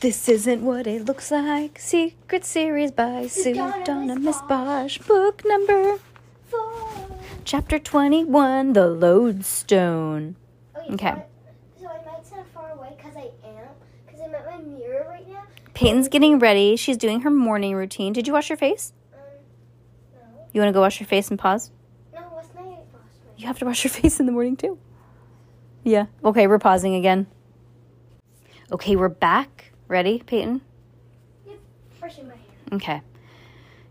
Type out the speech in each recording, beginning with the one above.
This isn't what it looks like. Secret series by Sue Donna Miss Bosch. Book number Four. chapter 21 The Lodestone. Okay. So I, so I might sound far away because I am, because I'm at my mirror right now. Peyton's getting ready. She's doing her morning routine. Did you wash your face? Um, no, You want to go wash your face and pause? no, what's my boss? You have to wash your face in the morning too. Yeah. Okay, we're pausing again. Okay, we're back. Ready, Peyton? Yep, brushing my hair. Okay.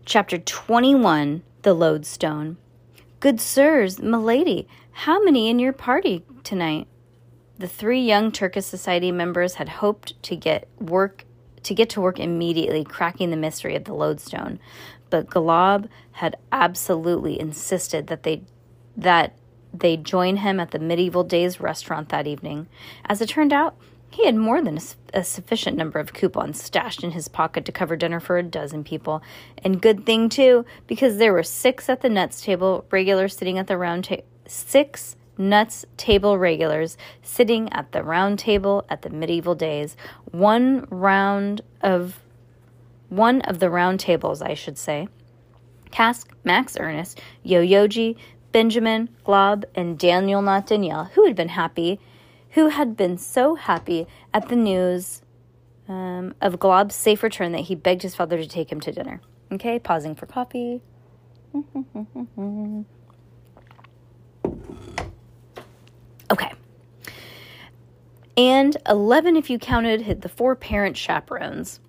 Chapter 21 The Lodestone. Good sirs, milady, how many in your party tonight? The three young Terces Society members had hoped to get work to get to work immediately cracking the mystery of the lodestone, but Glob had absolutely insisted that they that they join him at the Medieval Days restaurant that evening. As it turned out, he had more than a sufficient number of coupons stashed in his pocket to cover dinner for a dozen people. And good thing, too, because there were six at the nuts table, regulars sitting at the round table. Six nuts table regulars sitting at the round table at the medieval days. One round of. One of the round tables, I should say. Cask, Max Ernest, Yo Yoji, Benjamin, Glob, and Daniel, not Danielle, who had been happy, who had been so happy at the news um, of Glob's safe return that he begged his father to take him to dinner. Okay, pausing for coffee. okay. And 11 if you counted hit the four parent chaperones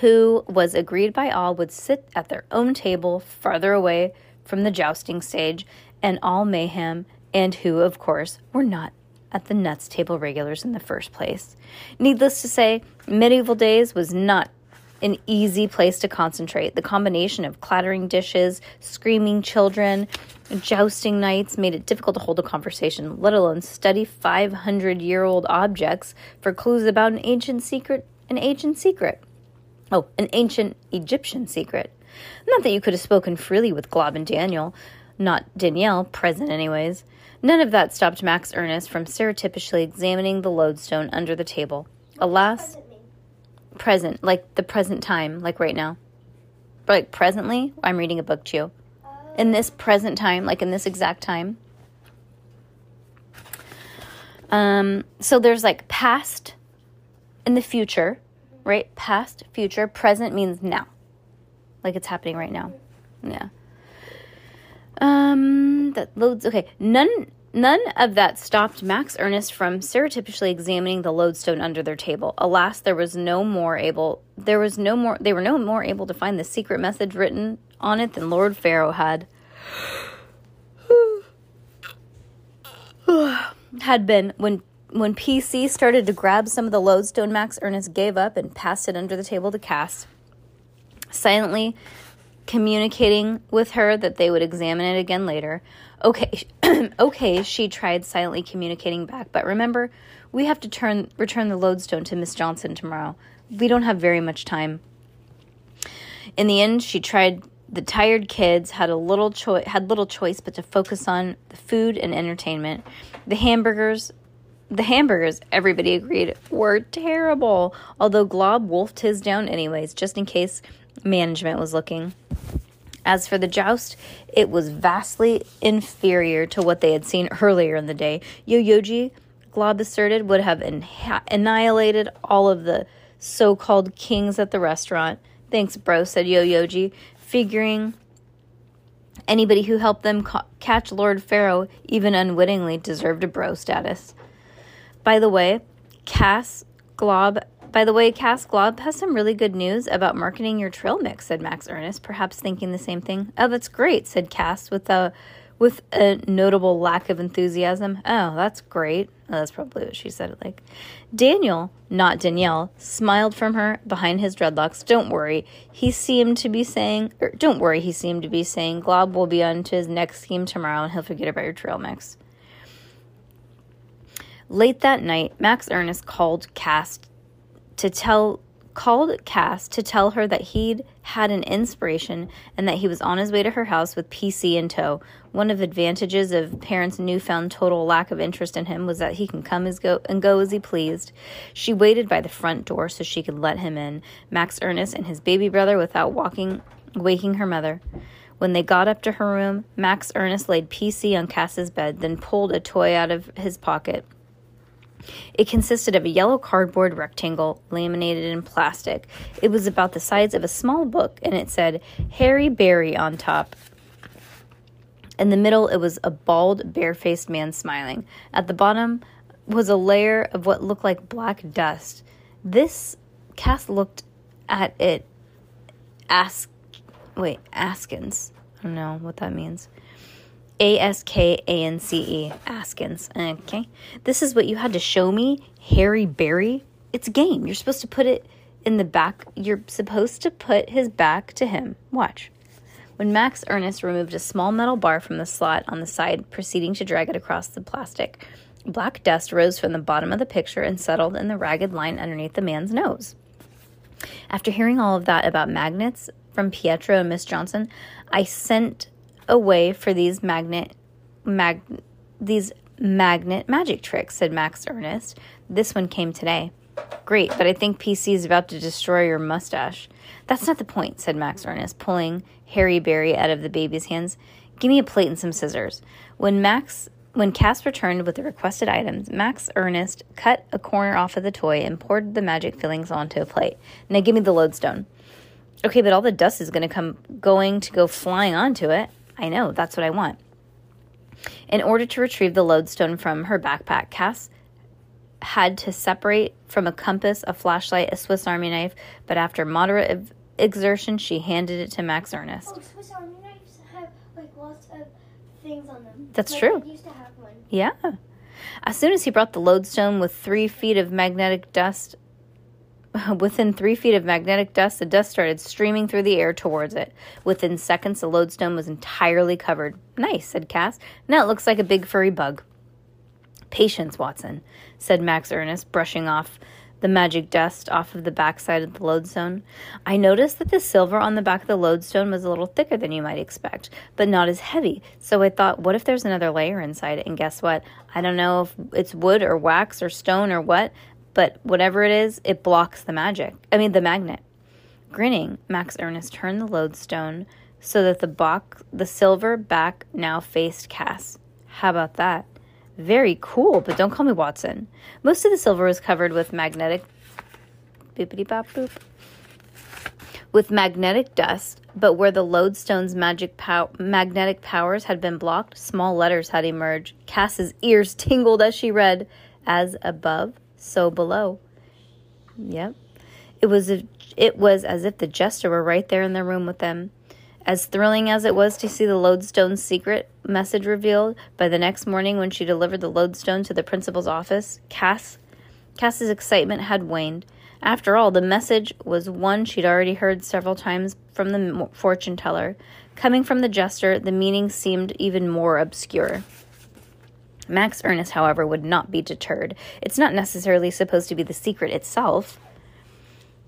who was agreed by all would sit at their own table farther away from the jousting stage and all mayhem, and who, of course, were not at the nuts table regulars in the first place. Needless to say, medieval days was not an easy place to concentrate. The combination of clattering dishes, screaming children, jousting knights made it difficult to hold a conversation, let alone study 500 year old objects for clues about an ancient secret. An ancient secret. Oh, an ancient Egyptian secret. Not that you could have spoken freely with Glob and Daniel, not Danielle, present anyways. None of that stopped Max Ernest from surreptitiously examining the lodestone under the table. Alas, Doesn't mean. present, like the present time, like right now. But like presently, I'm reading a book to you. In this present time, like in this exact time. Um, so there's like past and the future, right? Past, future, present means now. Like it's happening right now. Yeah. Um that loads okay. None none of that stopped Max Ernest from surreptitiously examining the lodestone under their table. Alas, there was no more able there was no more they were no more able to find the secret message written on it than Lord Pharaoh had. had been when when PC started to grab some of the lodestone Max Ernest gave up and passed it under the table to Cass silently communicating with her that they would examine it again later. Okay, okay, she tried silently communicating back, but remember, we have to turn return the lodestone to Miss Johnson tomorrow. We don't have very much time. In the end, she tried the tired kids had a little choice had little choice but to focus on the food and entertainment. The hamburgers the hamburgers, everybody agreed, were terrible, although Glob wolfed his down anyways, just in case management was looking. As for the joust, it was vastly inferior to what they had seen earlier in the day. Yo-Yoji, Glob asserted, would have anha- annihilated all of the so-called kings at the restaurant. Thanks, bro, said Yo-Yoji, figuring anybody who helped them ca- catch Lord Pharaoh, even unwittingly, deserved a bro status. By the way, Cass Glob. By the way, Cass Glob has some really good news about marketing your trail mix," said Max Ernest, perhaps thinking the same thing. "Oh, that's great," said Cass with a with a notable lack of enthusiasm. Oh, that's great. Oh, that's probably what she said it like. Daniel, not Danielle, smiled from her behind his dreadlocks. Don't worry, he seemed to be saying, er, don't worry, he seemed to be saying, Glob will be on to his next scheme tomorrow and he'll forget about your trail mix. Late that night, Max Ernest called Cass to tell called Cass to tell her that he'd had an inspiration and that he was on his way to her house with PC in tow. One of the advantages of parents' newfound total lack of interest in him was that he can come as go and go as he pleased. She waited by the front door so she could let him in, Max Ernest and his baby brother, without walking waking her mother. When they got up to her room, Max Ernest laid PC on Cass's bed, then pulled a toy out of his pocket. It consisted of a yellow cardboard rectangle laminated in plastic. It was about the size of a small book and it said Harry Berry on top. In the middle, it was a bald, barefaced man smiling. At the bottom was a layer of what looked like black dust. This Cass looked at it. Ask, wait, Askins. I don't know what that means. A S K A N C E, Askins. Okay. This is what you had to show me, Harry Berry. It's game. You're supposed to put it in the back. You're supposed to put his back to him. Watch. When Max Ernest removed a small metal bar from the slot on the side, proceeding to drag it across the plastic, black dust rose from the bottom of the picture and settled in the ragged line underneath the man's nose. After hearing all of that about magnets from Pietro and Miss Johnson, I sent away for these magnet mag these magnet magic tricks, said Max Ernest. This one came today. Great, but I think PC is about to destroy your mustache. That's not the point, said Max Ernest, pulling Harry Berry out of the baby's hands. Give me a plate and some scissors. When Max when Cass returned with the requested items, Max Ernest cut a corner off of the toy and poured the magic fillings onto a plate. Now give me the lodestone. Okay, but all the dust is to come going to go flying onto it. I know, that's what I want. In order to retrieve the lodestone from her backpack, Cass had to separate from a compass, a flashlight, a Swiss Army knife, but after moderate exertion, she handed it to Max Ernest. Oh, Swiss Army knives have like lots of things on them. That's Like, true. I used to have one. Yeah. As soon as he brought the lodestone with three feet of magnetic dust, within three feet of magnetic dust, the dust started streaming through the air towards it. Within seconds, the lodestone was entirely covered. Nice, said Cass. Now it looks like a big furry bug. Patience, Watson, said Max Ernest, brushing off the magic dust off of the backside of the lodestone. I noticed that the silver on the back of the lodestone was a little thicker than you might expect, but not as heavy. So I thought, what if there's another layer inside it? And guess what? I don't know if it's wood or wax or stone or what, but whatever it is, it blocks the magic. I mean, the magnet. Grinning, Max Ernest turned the lodestone so that the box, the silver back now faced Cass. How about that? Very cool, but don't call me Watson. Most of the silver was covered with magnetic boopity bop boop. With magnetic dust, but where the lodestone's magic pow- magnetic powers had been blocked, small letters had emerged. Cass's ears tingled as she read, "As above, so below." Yep. It was a, it was as if the jester were right there in the room with them. As thrilling as it was to see the lodestone's secret message revealed, by the next morning when she delivered the lodestone to the principal's office, Cass Cass's excitement had waned. After all, the message was one she'd already heard several times from the fortune teller. Coming from the jester, the meaning seemed even more obscure. Max Ernest, however, would not be deterred. It's not necessarily supposed to be the secret itself.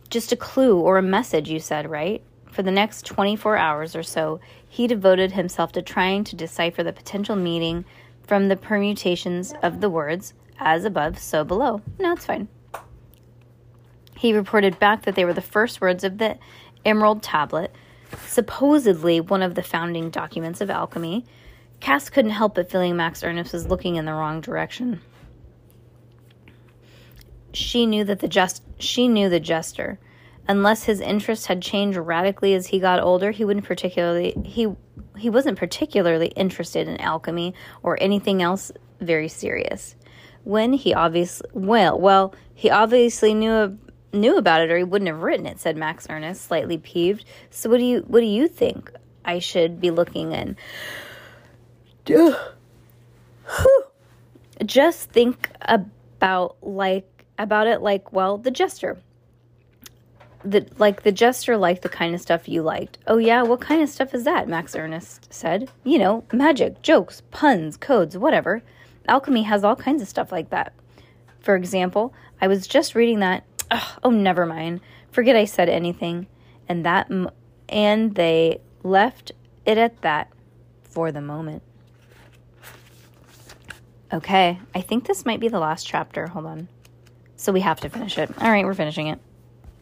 Just a clue or a message, you said, right? For the next 24 hours or so, he devoted himself to trying to decipher the potential meaning from the permutations of the words, as above, so below. No, it's fine. He reported back that they were the first words of the Emerald Tablet, supposedly one of the founding documents of alchemy. Cass couldn't help but feeling Max Ernest was looking in the wrong direction. She knew that the just she knew the jester. Unless his interests had changed radically as he got older, he wouldn't particularly he he wasn't particularly interested in alchemy or anything else very serious. When he obviously well, well, he obviously knew knew about it or he wouldn't have written it, said Max Ernest, slightly peeved. So what do you what do you think I should be looking in? Just think about like about it like well the jester the like the jester liked the kind of stuff you liked. Oh yeah, what kind of stuff is that? Max Ernest said. You know, magic, jokes, puns, codes, whatever. Alchemy has all kinds of stuff like that. For example, I was just reading that. Ugh, oh, never mind. Forget I said anything. And that and they left it at that for the moment. Okay, I think this might be the last chapter. Hold on. So we have to finish it. All right, we're finishing it.